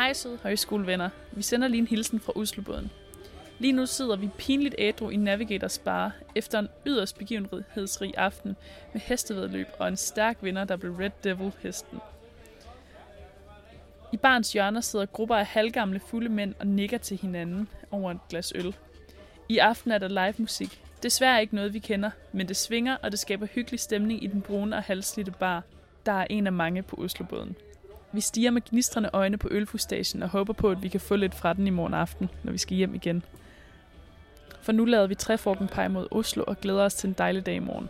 Hej søde højskolevenner. Vi sender lige en hilsen fra Oslobåden. Lige nu sidder vi pinligt ædru i Navigators Bar efter en yderst begivenhedsrig aften med hestevedløb og en stærk vinder, der blev Red Devil-hesten. I barns hjørner sidder grupper af halvgamle fulde mænd og nikker til hinanden over et glas øl. I aften er der live musik. Desværre ikke noget, vi kender, men det svinger, og det skaber hyggelig stemning i den brune og halslidte bar, der er en af mange på Oslobåden. Vi stiger med gnistrende øjne på ølfustagen og håber på, at vi kan få lidt fra den i morgen aften, når vi skal hjem igen. For nu lader vi træforken pege mod Oslo og glæder os til en dejlig dag i morgen.